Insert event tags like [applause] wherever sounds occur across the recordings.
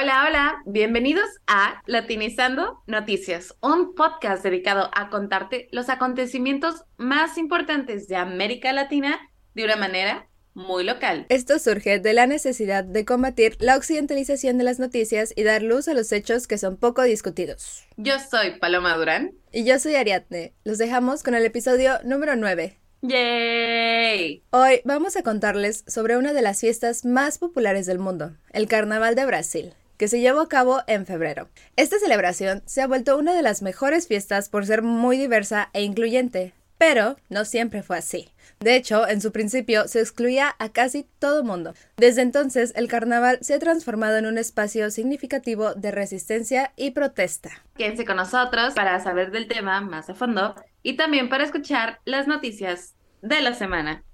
Hola, hola, bienvenidos a Latinizando Noticias, un podcast dedicado a contarte los acontecimientos más importantes de América Latina de una manera muy local. Esto surge de la necesidad de combatir la occidentalización de las noticias y dar luz a los hechos que son poco discutidos. Yo soy Paloma Durán. Y yo soy Ariadne. Los dejamos con el episodio número 9. ¡Yay! Hoy vamos a contarles sobre una de las fiestas más populares del mundo, el Carnaval de Brasil que se llevó a cabo en febrero. Esta celebración se ha vuelto una de las mejores fiestas por ser muy diversa e incluyente, pero no siempre fue así. De hecho, en su principio se excluía a casi todo mundo. Desde entonces, el carnaval se ha transformado en un espacio significativo de resistencia y protesta. Quédense con nosotros para saber del tema más a fondo y también para escuchar las noticias de la semana.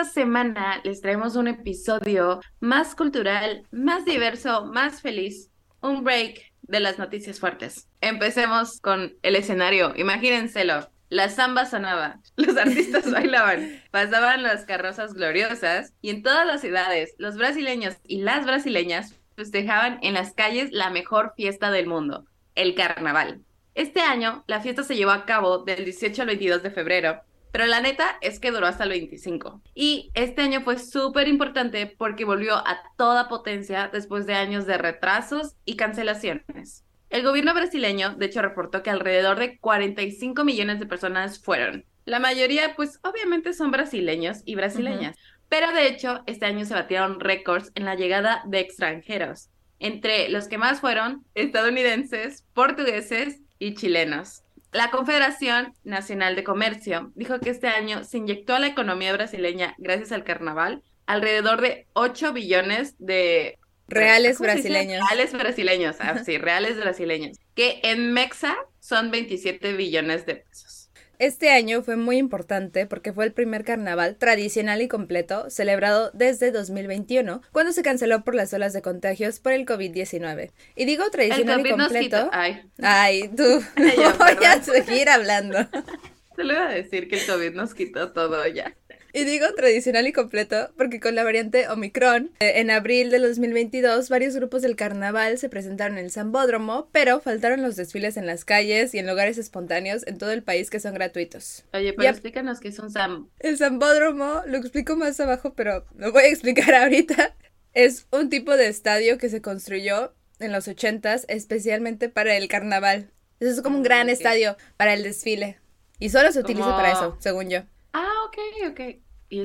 Esta semana les traemos un episodio más cultural, más diverso, más feliz, un break de las noticias fuertes. Empecemos con el escenario, imagínenselo. La samba sonaba, los artistas [laughs] bailaban, pasaban las carrozas gloriosas y en todas las ciudades los brasileños y las brasileñas festejaban en las calles la mejor fiesta del mundo, el carnaval. Este año la fiesta se llevó a cabo del 18 al 22 de febrero pero la neta es que duró hasta el 25. Y este año fue súper importante porque volvió a toda potencia después de años de retrasos y cancelaciones. El gobierno brasileño, de hecho, reportó que alrededor de 45 millones de personas fueron. La mayoría, pues, obviamente son brasileños y brasileñas. Pero de hecho, este año se batieron récords en la llegada de extranjeros, entre los que más fueron estadounidenses, portugueses y chilenos. La Confederación Nacional de Comercio dijo que este año se inyectó a la economía brasileña gracias al carnaval alrededor de 8 billones de reales brasileños. Reales brasileños, ah, sí, reales brasileños, que en Mexa son 27 billones de pesos. Este año fue muy importante porque fue el primer carnaval tradicional y completo celebrado desde 2021, cuando se canceló por las olas de contagios por el COVID-19. Y digo tradicional y completo. Ay. Ay, tú. [laughs] [laughs] voy a seguir hablando. [laughs] Se lo iba a decir que el COVID nos quitó todo ya. Y digo tradicional y completo porque con la variante Omicron, eh, en abril de 2022, varios grupos del carnaval se presentaron en el Zambódromo, pero faltaron los desfiles en las calles y en lugares espontáneos en todo el país que son gratuitos. Oye, pero explícanos qué es un Zam. El Zambódromo, lo explico más abajo, pero lo voy a explicar [laughs] ahorita. Es un tipo de estadio que se construyó en los ochentas especialmente para el carnaval. Eso es como un gran ah, estadio para el desfile. Y solo se utiliza para eso, según yo. Ah, ok, ok.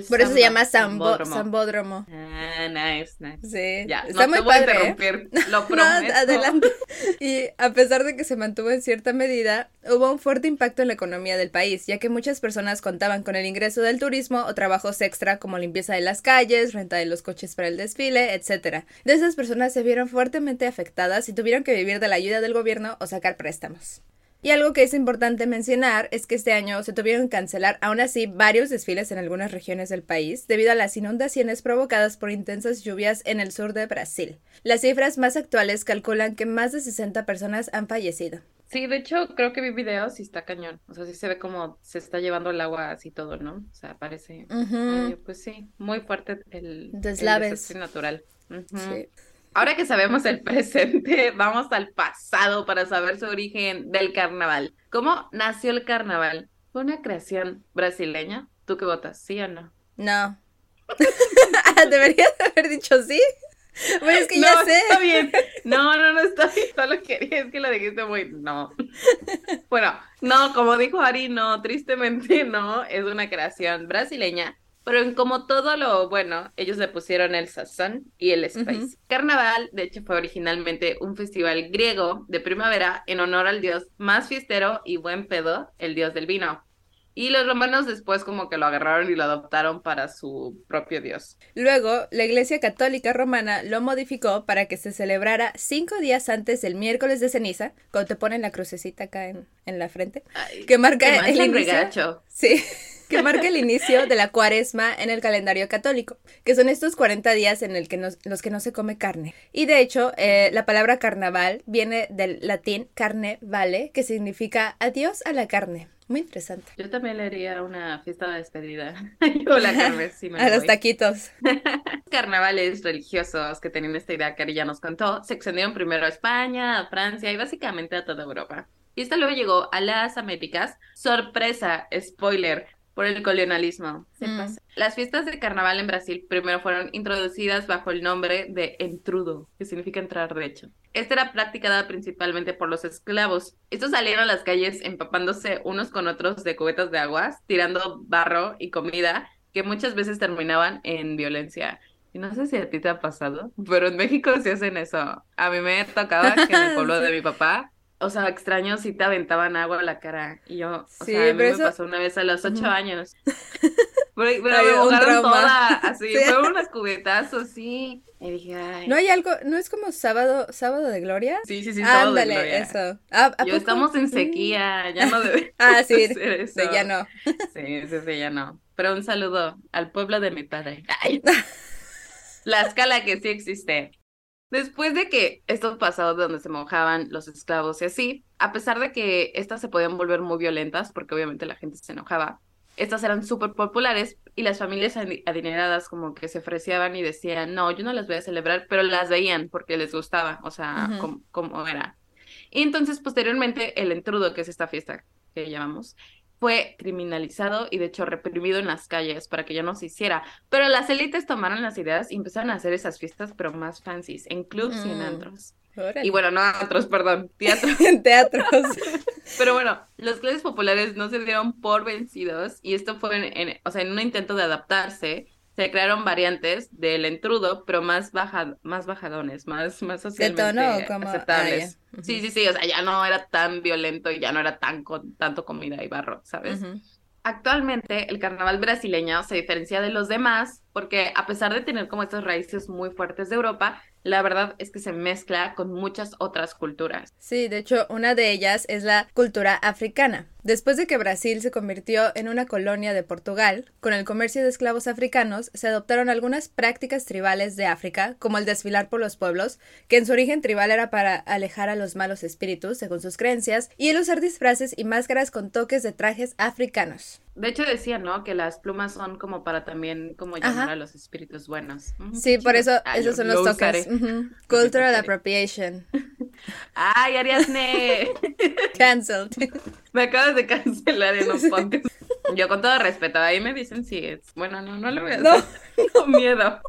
Por eso se llama Zambódromo. Ah, nice, nice. Sí. Ya, está muy padre. ¿eh? Lo [laughs] prometo. no, adelante. [laughs] Y a pesar de que se mantuvo en cierta medida, hubo un fuerte impacto en la economía del país, ya que muchas personas contaban con el ingreso del turismo o trabajos extra como limpieza de las calles, renta de los coches para el desfile, etc. De esas personas se vieron fuertemente afectadas y tuvieron que vivir de la ayuda del gobierno o sacar préstamos. Y algo que es importante mencionar es que este año se tuvieron que cancelar aún así varios desfiles en algunas regiones del país debido a las inundaciones provocadas por intensas lluvias en el sur de Brasil. Las cifras más actuales calculan que más de 60 personas han fallecido. Sí, de hecho creo que vi videos y está cañón. O sea, sí se ve como se está llevando el agua así todo, ¿no? O sea, parece... pues sí, muy fuerte el, Deslaves. natural. Sí. Ahora que sabemos el presente, [laughs] vamos al pasado para saber su origen del carnaval. ¿Cómo nació el carnaval? ¿Fue una creación brasileña? ¿Tú qué votas? ¿Sí o no? No. [laughs] Deberías haber dicho sí. Bueno, es que no, ya sé. Está bien. No, no, no está bien. [laughs] Solo quería, es que lo dijiste muy. No. Bueno, no, como dijo Ari, no, tristemente no. Es una creación brasileña pero como todo lo bueno, ellos le pusieron el sazón y el spice. Carnaval, de hecho, fue originalmente un festival griego de primavera en honor al dios más fiestero y buen pedo, el dios del vino. Y los romanos después como que lo agarraron y lo adoptaron para su propio dios. Luego, la Iglesia Católica Romana lo modificó para que se celebrara cinco días antes del miércoles de ceniza, cuando te ponen la crucecita acá en, en la frente, que marca el inicio. Regacho. Sí. Que marca el inicio de la cuaresma en el calendario católico, que son estos 40 días en el que los que no se come carne. Y de hecho, eh, la palabra carnaval viene del latín carne vale, que significa adiós a la carne. Muy interesante. Yo también le haría una fiesta de despedida. [laughs] Yo la carne, [laughs] sí me A los taquitos. [laughs] Carnavales religiosos que tenían esta idea que Ari ya nos contó, se extendieron primero a España, a Francia y básicamente a toda Europa. Y esta luego llegó a las Américas. Sorpresa, spoiler, por el colonialismo. Mm. Las fiestas de carnaval en Brasil primero fueron introducidas bajo el nombre de entrudo, que significa entrar de hecho. Esta era practicada principalmente por los esclavos. Estos salieron a las calles empapándose unos con otros de cubetas de aguas, tirando barro y comida, que muchas veces terminaban en violencia. Y no sé si a ti te ha pasado, pero en México sí hacen eso. A mí me tocaba que en el [laughs] pueblo de mi papá o sea, extraño si te aventaban agua a la cara. Y yo, o sea, a mí me pasó una vez a los ocho años. [laughs] Pero, me ahogaron toda, así, sí. fue unas cubetazos, sí. Y dije, ay. ¿No hay algo, no es como sábado, sábado de gloria? Sí, sí, sí, sábado Ándale, de gloria. eso. ¿A, yo estamos en sequía, ya no debe [laughs] Ah, sí, [laughs] eso. De ya no. Sí, sí, sí, ya no. Pero un saludo al pueblo de mi padre. Ay. La escala que sí existe. Después de que estos pasados donde se mojaban los esclavos y así, a pesar de que estas se podían volver muy violentas, porque obviamente la gente se enojaba, estas eran súper populares y las familias adineradas como que se ofrecían y decían, no, yo no las voy a celebrar, pero las veían porque les gustaba, o sea, como, era. Y entonces posteriormente el entrudo, que es esta fiesta que llamamos, fue criminalizado y de hecho reprimido en las calles para que ya no se hiciera. Pero las élites tomaron las ideas y empezaron a hacer esas fiestas, pero más fancies, en clubs y en mm, antros. Y bueno, no antros, perdón, teatros. [laughs] en teatros. [laughs] pero bueno, los clases populares no se dieron por vencidos y esto fue en, o sea, en un intento de adaptarse se crearon variantes del entrudo, pero más baja, más bajadones, más, más socialmente como... aceptables. Ah, sí, sí, sí, o sea, ya no era tan violento y ya no era tan con tanto comida y barro, ¿sabes? Actualmente el carnaval brasileño se diferencia de los demás porque a pesar de tener como estas raíces muy fuertes de Europa, la verdad es que se mezcla con muchas otras culturas. Sí, de hecho, una de ellas es la cultura africana. Después de que Brasil se convirtió en una colonia de Portugal, con el comercio de esclavos africanos se adoptaron algunas prácticas tribales de África, como el desfilar por los pueblos, que en su origen tribal era para alejar a los malos espíritus, según sus creencias, y el usar disfraces y máscaras con toques de trajes africanos. De hecho decía, ¿no? Que las plumas son como para también como llamar a los espíritus buenos. sí, por eso esos son los toques. [laughs] Cultural appropriation. [laughs] Ay, Ariasne. [laughs] Cancelled. Me acabas de cancelar en un podcast. Yo con todo respeto, ahí me dicen si es. Bueno, no, no lo voy a hacer. No. Con miedo.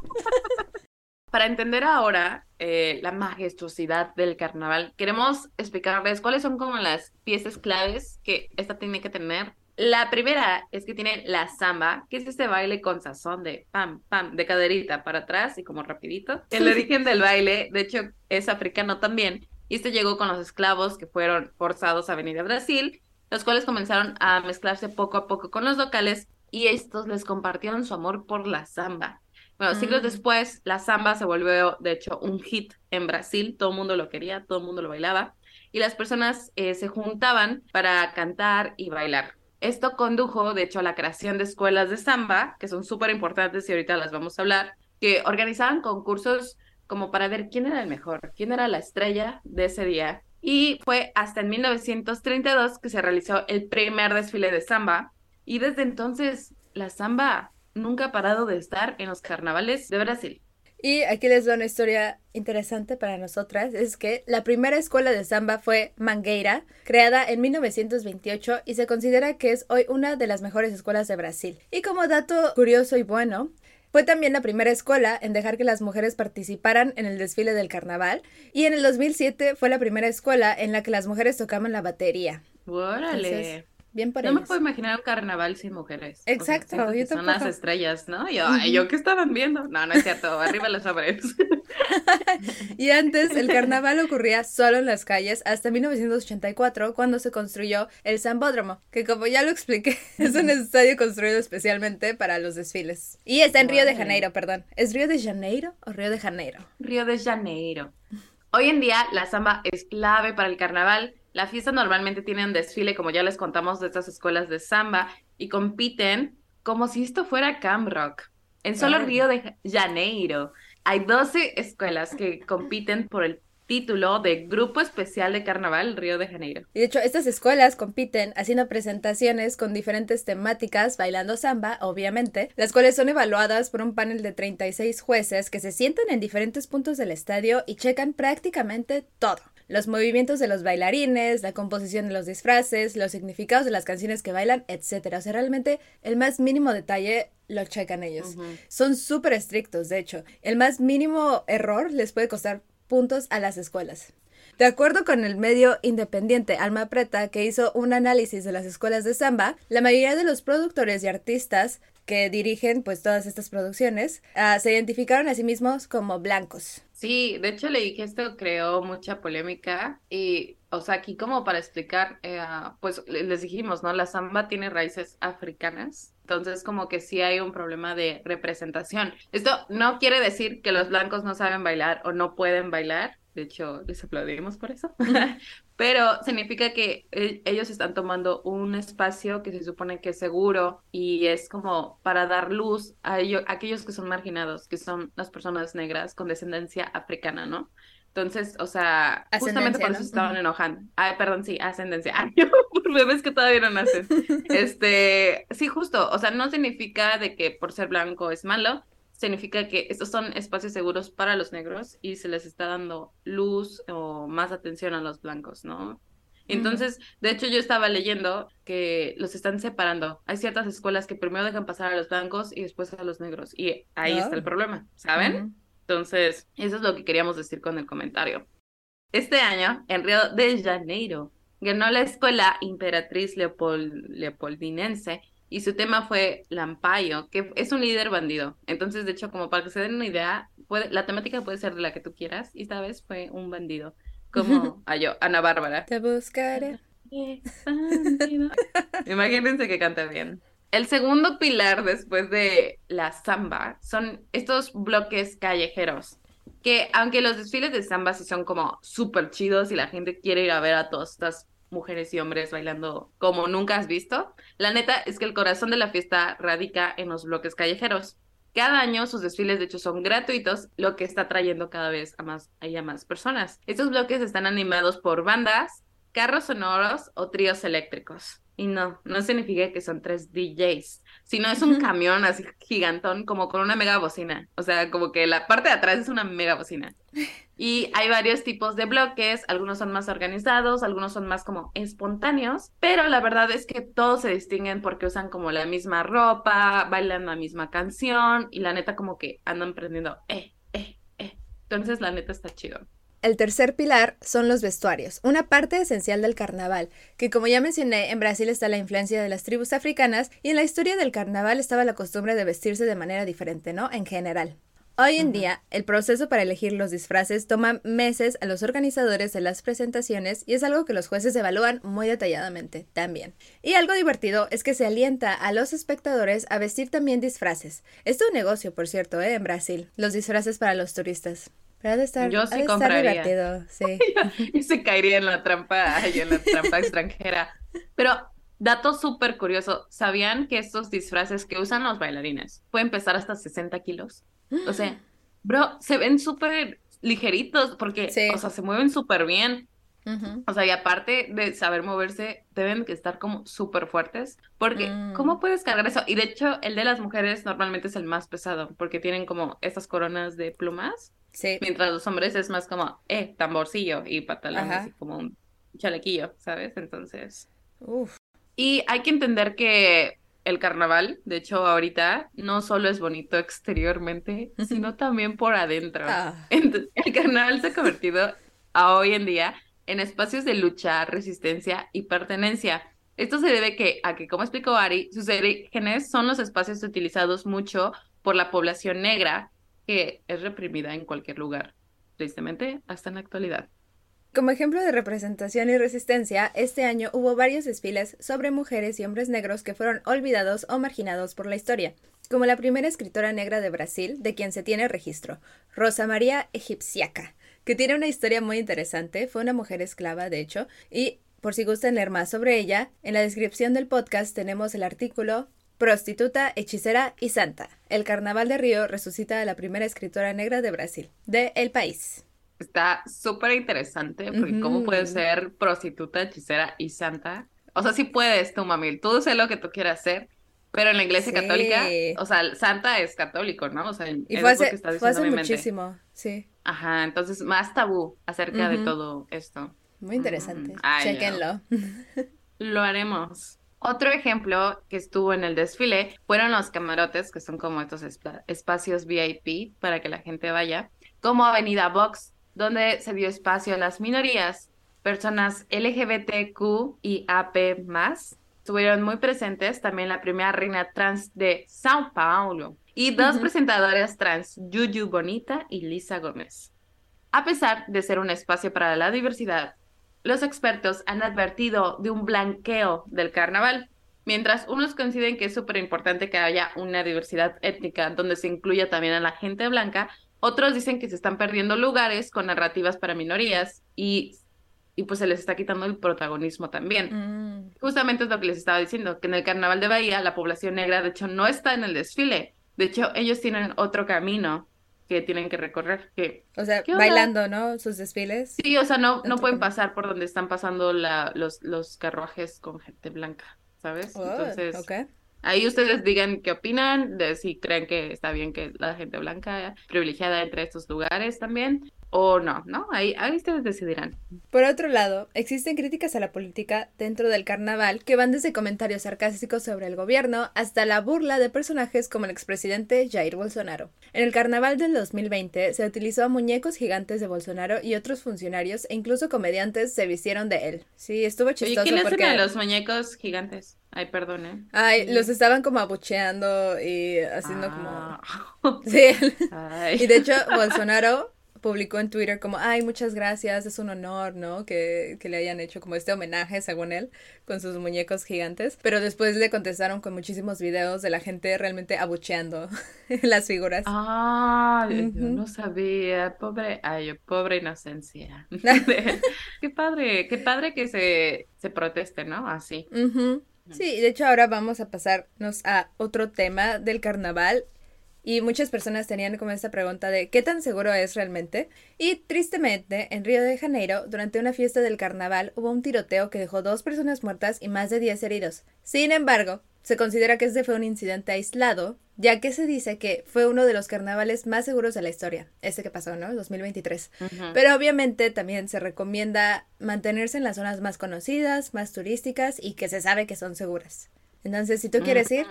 Para entender ahora eh, la majestuosidad del carnaval, queremos explicarles cuáles son como las piezas claves que esta tiene que tener la primera es que tiene la samba, que es este baile con sazón de pam, pam, de caderita para atrás y como rapidito. El origen del baile, de hecho, es africano también. Y este llegó con los esclavos que fueron forzados a venir a Brasil, los cuales comenzaron a mezclarse poco a poco con los locales y estos les compartieron su amor por la samba. Bueno, siglos mm. después, la samba se volvió, de hecho, un hit en Brasil. Todo el mundo lo quería, todo el mundo lo bailaba. Y las personas eh, se juntaban para cantar y bailar. Esto condujo, de hecho, a la creación de escuelas de samba, que son súper importantes y ahorita las vamos a hablar, que organizaban concursos como para ver quién era el mejor, quién era la estrella de ese día. Y fue hasta en 1932 que se realizó el primer desfile de samba. Y desde entonces la samba nunca ha parado de estar en los carnavales de Brasil. Y aquí les doy una historia interesante para nosotras, es que la primera escuela de samba fue Mangueira, creada en 1928 y se considera que es hoy una de las mejores escuelas de Brasil. Y como dato curioso y bueno, fue también la primera escuela en dejar que las mujeres participaran en el desfile del carnaval y en el 2007 fue la primera escuela en la que las mujeres tocaban la batería. ¡Órale! Bien No me puedo imaginar un carnaval sin mujeres. Exacto, yo Son las estrellas, ¿no? Yo, ¿yo qué estaban viendo? No, no es cierto, [laughs] arriba los hombres. [laughs] y antes, el carnaval ocurría solo en las calles hasta 1984, cuando se construyó el Zambódromo, que como ya lo expliqué, [laughs] es un estadio construido especialmente para los desfiles. Y está en Río de Janeiro, perdón. ¿Es Río de Janeiro o Río de Janeiro? Río de Janeiro. Hoy en día, la samba es clave para el carnaval La fiesta normalmente tiene un desfile, como ya les contamos, de estas escuelas de samba y compiten como si esto fuera Camp Rock. En solo Río de Janeiro hay 12 escuelas que compiten por el título de Grupo Especial de Carnaval Río de Janeiro. Y de hecho, estas escuelas compiten haciendo presentaciones con diferentes temáticas, bailando samba, obviamente, las cuales son evaluadas por un panel de 36 jueces que se sientan en diferentes puntos del estadio y checan prácticamente todo. Los movimientos de los bailarines, la composición de los disfraces, los significados de las canciones que bailan, etc. O sea, realmente el más mínimo detalle lo checan ellos. Son súper estrictos, de hecho. El más mínimo error les puede costar puntos a las escuelas. De acuerdo con el medio independiente Alma Preta, que hizo un análisis de las escuelas de samba, la mayoría de los productores y artistas que dirigen pues todas estas producciones ah, se identificaron a sí mismos como blancos. Sí, de hecho leí que esto creó mucha polémica y, o sea, aquí como para explicar, eh, pues les dijimos, ¿no? La samba tiene raíces africanas, entonces como que sí hay un problema de representación. Esto no quiere decir que los blancos no saben bailar o no pueden bailar, de hecho les aplaudimos por eso, [laughs] [laughs] pero significa que e, ellos están tomando un espacio que se supone que es seguro y es como para dar luz a, ellos, a aquellos que son marginados, que son las personas negras con descendencia africana, ¿no? Entonces, o sea, justamente por eso estaban enojando. Ay, perdón, sí, ascendencia. [laughs] Ay, por bebés que todavía no nacen. Este, sí, justo, o sea, no significa de que por ser blanco es malo, significa que estos son espacios seguros para los negros y se les está dando luz o más atención a los blancos, ¿no? Entonces, de hecho, yo estaba leyendo que los están separando. Hay ciertas escuelas que primero dejan pasar a los blancos y después a los negros. Y ahí está el problema, ¿saben? Entonces, eso es lo que queríamos decir con el comentario. Este año, en Río de Janeiro, ganó la escuela Imperatriz Leopoldinense y su tema fue Lampayo, que es un líder bandido. Entonces, de hecho, como para que se den una idea, puede, la temática puede ser de la que tú quieras, y esta vez fue un bandido, como [laughs] a yo, Ana Bárbara. Te buscaré. [laughs] Imagínense que canta bien. El segundo pilar después de la samba son estos bloques callejeros, que aunque los desfiles de samba sí son como súper chidos y la gente quiere ir a ver a todas estas mujeres y hombres bailando como nunca has visto. La neta es que el corazón de la fiesta radica en los bloques callejeros. Cada año sus desfiles de hecho son gratuitos, lo que está trayendo cada vez a más, a más personas. Estos bloques están animados por bandas, carros sonoros o tríos eléctricos. Y no, no significa que son tres DJs, sino es un camión así gigantón como con una mega bocina. O sea, como que la parte de atrás es una mega bocina. [laughs] Y hay varios tipos de bloques, algunos son más organizados, algunos son más como espontáneos, pero la verdad es que todos se distinguen porque usan como la misma ropa, bailan la misma canción y la neta como que andan prendiendo, eh, eh, eh. Entonces la neta está chido. El tercer pilar son los vestuarios, una parte esencial del carnaval, que como ya mencioné, en Brasil está la influencia de las tribus africanas y en la historia del carnaval estaba la costumbre de vestirse de manera diferente, ¿no? En general. Hoy en día, el proceso para elegir los disfraces toma meses a los organizadores de las presentaciones y es algo que los jueces evalúan muy detalladamente también. Y algo divertido es que se alienta a los espectadores a vestir también disfraces. Es un negocio, por cierto, ¿eh? en Brasil, los disfraces para los turistas. Pero de estar, yo sí divertido, sí. [laughs] y se caería en la trampa, en la trampa extranjera. Pero dato súper curioso, ¿sabían que estos disfraces que usan los bailarines pueden pesar hasta 60 kilos? O sea, bro, se ven súper ligeritos porque, o sea, se mueven súper bien. O sea, y aparte de saber moverse, deben que estar como súper fuertes, porque mm. ¿cómo puedes cargar eso? Y de hecho, el de las mujeres normalmente es el más pesado, porque tienen como estas coronas de plumas Sí. Mientras los hombres es más como, eh, tamborcillo y pantalón, así como un chalequillo, ¿sabes? Entonces. Uf. Y hay que entender que el carnaval, de hecho, ahorita no solo es bonito exteriormente, sino también por adentro. Ah. el carnaval se ha convertido a hoy en día en espacios de lucha, resistencia y pertenencia. Esto se debe que, a que, como explicó Ari, sus orígenes son los espacios utilizados mucho por la población negra que es reprimida en cualquier lugar, tristemente hasta en la actualidad. Como ejemplo de representación y resistencia, este año hubo varios desfiles sobre mujeres y hombres negros que fueron olvidados o marginados por la historia, como la primera escritora negra de Brasil, de quien se tiene registro, Rosa María Egipciaca, que tiene una historia muy interesante, fue una mujer esclava, de hecho, y por si gustan leer más sobre ella, en la descripción del podcast tenemos el artículo Prostituta, hechicera y santa. El Carnaval de Río resucita a la primera escritora negra de Brasil, de El País. Está súper interesante, porque cómo puede ser prostituta, hechicera y santa. O sea, sí puedes tú, mami, tú sé lo que tú quieras hacer, pero en la iglesia católica, o sea, santa es católico, ¿no? O sea, y fue hace, fue hace muchísimo, sí. Ajá, entonces más tabú acerca de todo esto. Muy interesante. Chequenlo. [laughs] Lo haremos. Otro ejemplo que estuvo en el desfile fueron los camarotes, que son como estos espacios VIP para que la gente vaya, como Avenida Box, donde se dio espacio a las minorías, personas LGBTQ y AP Estuvieron muy presentes también la primera reina trans de Sao Paulo y dos presentadoras trans, Yuyu Bonita y Lisa Gómez. A pesar de ser un espacio para la diversidad, los expertos han advertido de un blanqueo del carnaval, mientras unos coinciden que es súper importante que haya una diversidad étnica donde se incluya también a la gente blanca, otros dicen que se están perdiendo lugares con narrativas para minorías y, y pues se les está quitando el protagonismo también. Mm. Justamente es lo que les estaba diciendo, que en el carnaval de Bahía la población negra de hecho no está en el desfile, de hecho ellos tienen otro camino que tienen que recorrer. Que, o sea, bailando, ¿no? Sus desfiles. Sí, o sea, no, no pueden pasar por donde están pasando la, los, los carruajes con gente blanca, ¿sabes? Oh, Entonces, ahí ustedes digan qué opinan, de si creen que está bien que la gente blanca privilegiada entre estos lugares también o no, ¿no? Ahí, ahí ustedes decidirán. Por otro lado, existen críticas a la política dentro del carnaval que van desde comentarios sarcásticos sobre el gobierno hasta la burla de personajes como el expresidente Jair Bolsonaro. En el carnaval del 2020 se utilizó a muñecos gigantes de Bolsonaro y otros funcionarios e incluso comediantes se vistieron de él. Sí, estuvo chistoso. ¿Y quién porque... a los muñecos gigantes? Ay, perdón, ¿eh? Ay, los estaban como abucheando y haciendo como... Ah. [laughs] Sí. Y de hecho, Bolsonaro publicó en Twitter como, ay, muchas gracias, es un honor, ¿no? Que, que, le hayan hecho como este homenaje, según él, con sus muñecos gigantes. Pero después le contestaron con muchísimos videos de la gente realmente abucheando [laughs] las figuras. Ah, yo no sabía, pobre, ay, pobre inocencia. [laughs] qué padre, qué padre que se, se proteste, ¿no? Así. Sí, de hecho ahora vamos a pasarnos a otro tema del carnaval y muchas personas tenían como esta pregunta de ¿qué tan seguro es realmente? Y tristemente, en Río de Janeiro, durante una fiesta del carnaval, hubo un tiroteo que dejó dos personas muertas y más de 10 heridos. Sin embargo, se considera que este fue un incidente aislado, ya que se dice que fue uno de los carnavales más seguros de la historia, este que pasó, ¿no? 2023. Pero obviamente también se recomienda mantenerse en las zonas más conocidas, más turísticas y que se sabe que son seguras. Entonces, si tú quieres ir,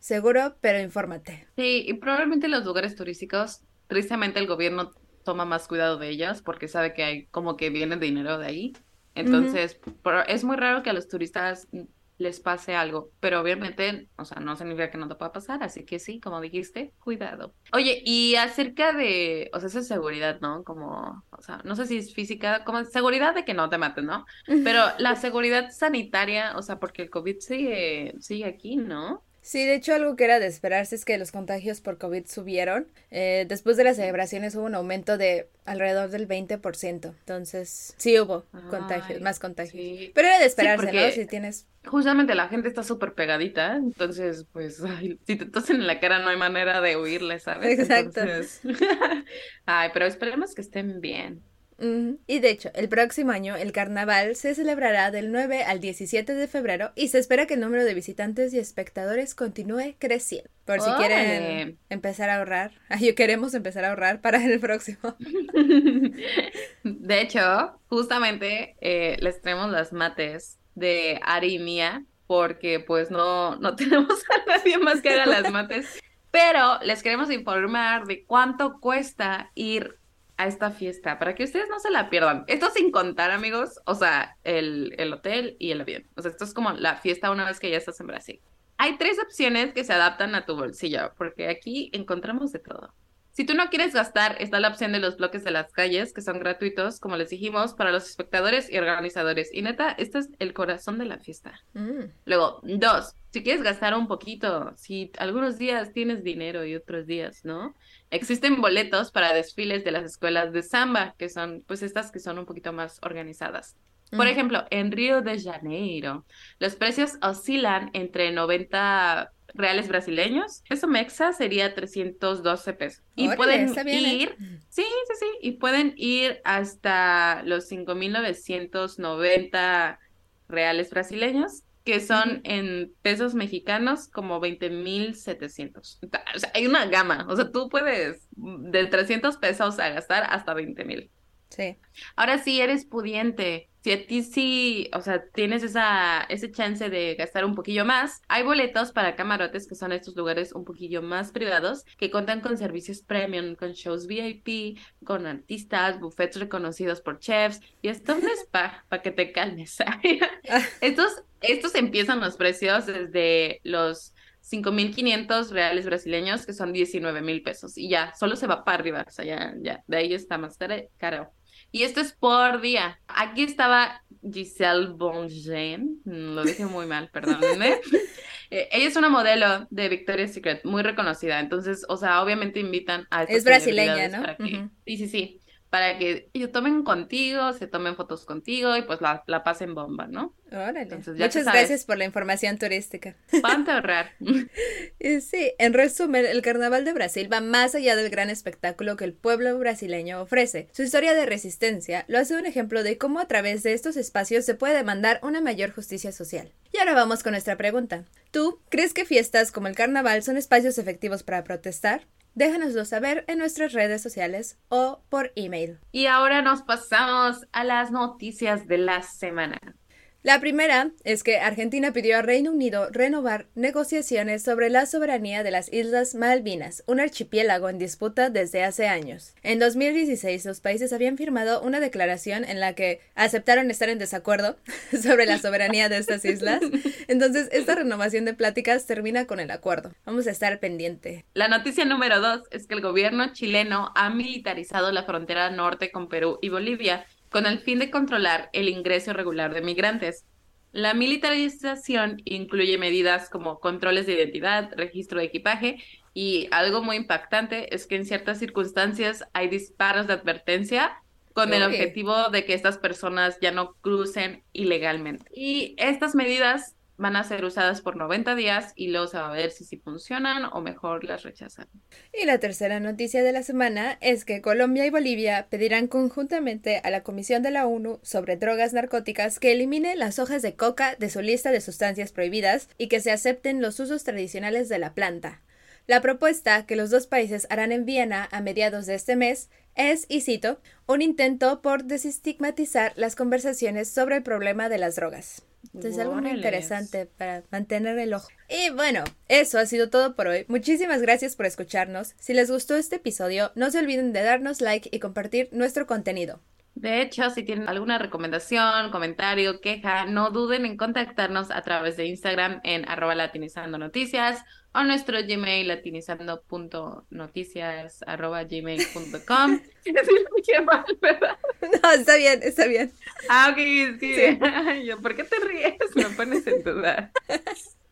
Seguro, pero infórmate. Sí, y probablemente los lugares turísticos, tristemente el gobierno toma más cuidado de ellas porque sabe que hay como que viene dinero de ahí. Entonces, es muy raro que a los turistas les pase algo, pero obviamente, o sea, no significa que no te pueda pasar, así que sí, como dijiste, cuidado. Oye, y acerca de, o sea, esa seguridad, ¿no? Como, o sea, no sé si es física, como seguridad de que no te maten, ¿no? Pero la seguridad sanitaria, o sea, porque el COVID sigue, sigue aquí, ¿no? Sí, de hecho algo que era de esperarse es que los contagios por COVID subieron. Eh, después de las celebraciones hubo un aumento de alrededor del 20%. Entonces, sí hubo contagios, más contagios. Pero era de esperarse, ¿no? Si tienes... Justamente la gente está súper pegadita, entonces, pues, [laughs] si te tosen en la cara no hay manera de huirle, ¿sabes? Exacto. [laughs] ay, pero esperemos que estén bien. Y de hecho, el próximo año el carnaval se celebrará del 9 al 17 de febrero y se espera que el número de visitantes y espectadores continúe creciendo. Por si quieren empezar a ahorrar. [laughs] Ay, queremos empezar a ahorrar para el próximo. [laughs] de hecho, justamente eh, les traemos las mates de Ari y Mía porque pues no, no [laughs] tenemos a nadie más que haga las mates. Pero les queremos informar de cuánto cuesta ir a esta fiesta para que ustedes no se la pierdan. Esto sin contar, amigos, o sea, el, el, hotel y el avión. O sea, esto es como la fiesta una vez que ya estás en Brasil. Hay tres opciones que se adaptan a tu bolsillo, porque aquí encontramos de todo. Si tú no quieres gastar, está la opción de los bloques de las calles, que son gratuitos, como les dijimos, para los espectadores y organizadores. Y neta, este es el corazón de la fiesta. Mm. Luego, dos, si quieres gastar un poquito, si algunos días tienes dinero y otros días, ¿no? Existen boletos para desfiles de las escuelas de samba, que son, pues, estas que son un poquito más organizadas. Por ejemplo, en Río de Janeiro, los precios oscilan entre 90 reales brasileños. Eso mexa sería 312 pesos. Y pueden ¿eh? ir, sí, sí, sí, y pueden ir hasta los 5.990 reales brasileños, que son en pesos mexicanos como 20.700. O sea, hay una gama, o sea, tú puedes de 300 pesos a gastar hasta 20.000. Sí. Ahora sí eres pudiente si a ti sí, o sea, tienes esa, ese chance de gastar un poquillo más, hay boletos para camarotes, que son estos lugares un poquillo más privados, que cuentan con servicios premium, con shows VIP, con artistas, buffets reconocidos por chefs, y esto es un [laughs] spa para que te calmes. estos, estos empiezan los precios desde los 5.500 reales brasileños, que son 19.000 pesos, y ya, solo se va para arriba, o sea, ya, ya, de ahí está más caro. Y esto es por día. Aquí estaba Giselle Bongen, mm, lo dije muy mal, perdónenme. [laughs] Eh, ella es una modelo de Victoria's Secret, muy reconocida. Entonces, o sea, obviamente invitan a... Es brasileña, ¿no? Sí, sí, sí para que ellos tomen contigo, se tomen fotos contigo y pues la, la pasen bomba, ¿no? Órale. Muchas gracias por la información turística. Ponte ahorrar. [laughs] sí, en resumen, el Carnaval de Brasil va más allá del gran espectáculo que el pueblo brasileño ofrece. Su historia de resistencia lo hace un ejemplo de cómo a través de estos espacios se puede demandar una mayor justicia social. Y ahora vamos con nuestra pregunta. ¿Tú crees que fiestas como el Carnaval son espacios efectivos para protestar? Déjanoslo saber en nuestras redes sociales o por email. Y ahora nos pasamos a las noticias de la semana. La primera es que Argentina pidió a Reino Unido renovar negociaciones sobre la soberanía de las Islas Malvinas, un archipiélago en disputa desde hace años. En 2016 los países habían firmado una declaración en la que aceptaron estar en desacuerdo [laughs] sobre la soberanía de estas islas. Entonces, esta renovación de pláticas termina con el acuerdo. Vamos a estar pendiente. La noticia número dos es que el gobierno chileno ha militarizado la frontera norte con Perú y Bolivia con el fin de controlar el ingreso regular de migrantes. La militarización incluye medidas como controles de identidad, registro de equipaje y algo muy impactante es que en ciertas circunstancias hay disparos de advertencia con el objetivo de que estas personas ya no crucen ilegalmente. Y estas medidas van a ser usadas por 90 días y luego se va a ver si, si funcionan o mejor las rechazan. Y la tercera noticia de la semana es que Colombia y Bolivia pedirán conjuntamente a la Comisión de la ONU sobre drogas narcóticas que elimine las hojas de coca de su lista de sustancias prohibidas y que se acepten los usos tradicionales de la planta. La propuesta que los dos países harán en Viena a mediados de este mes es, y cito, un intento por desestigmatizar las conversaciones sobre el problema de las drogas. Entonces, algo muy interesante para mantener el ojo. Y bueno, eso ha sido todo por hoy. Muchísimas gracias por escucharnos. Si les gustó este episodio, no se olviden de darnos like y compartir nuestro contenido. De hecho, si tienen alguna recomendación, comentario, queja, no duden en contactarnos a través de Instagram en arroba latinizando noticias o nuestro Gmail latinizando.noticias arroba gmail.com. [laughs] mal, ¿verdad? [laughs] No, está bien, está bien. Ah, ok, sí. [laughs] ¿por qué te ríes? Me pones en duda.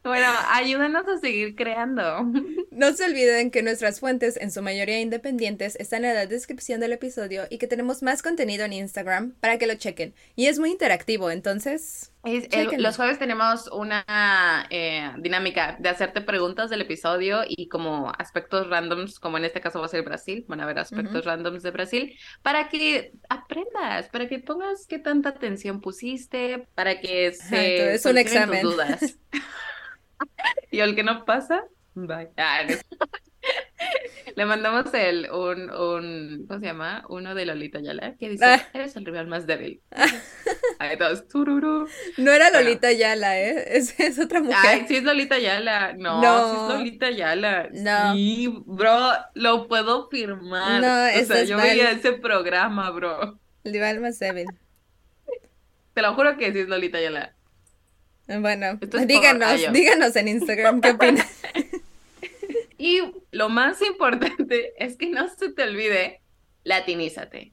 Bueno, ayúdanos a seguir creando. [laughs] No se olviden que nuestras fuentes, en su mayoría independientes, están en la descripción del episodio y que tenemos más contenido en Instagram para que lo chequen. Y es muy interactivo, entonces... los jueves tenemos una eh, dinámica de hacerte preguntas del episodio y como aspectos randoms, como en este caso va a ser Brasil, van a ver aspectos randoms de Brasil, para que aprendas, para que pongas qué tanta atención pusiste, para que se... es un examen. Tus dudas. [laughs] [laughs] y el que no pasa, bye. Ah, Le mandamos el, un, un, ¿cómo se llama? Uno de Lolita Yala, que dice, ah. eres el rival más débil. [laughs] Ahí todos, tururú. No era Lolita Yala, ¿eh? Es, es otra mujer. Ay, sí es Lolita Yala. No, no. sí es Lolita Yala. No. Sí, bro, lo puedo firmar. No, o sea, yo veía ese programa, bro. El rival más débil. Te lo juro que sí es Lolita Yala. Bueno, díganos, díganos en Instagram qué [laughs] opinan. y lo más importante es que no se te olvide, latinízate.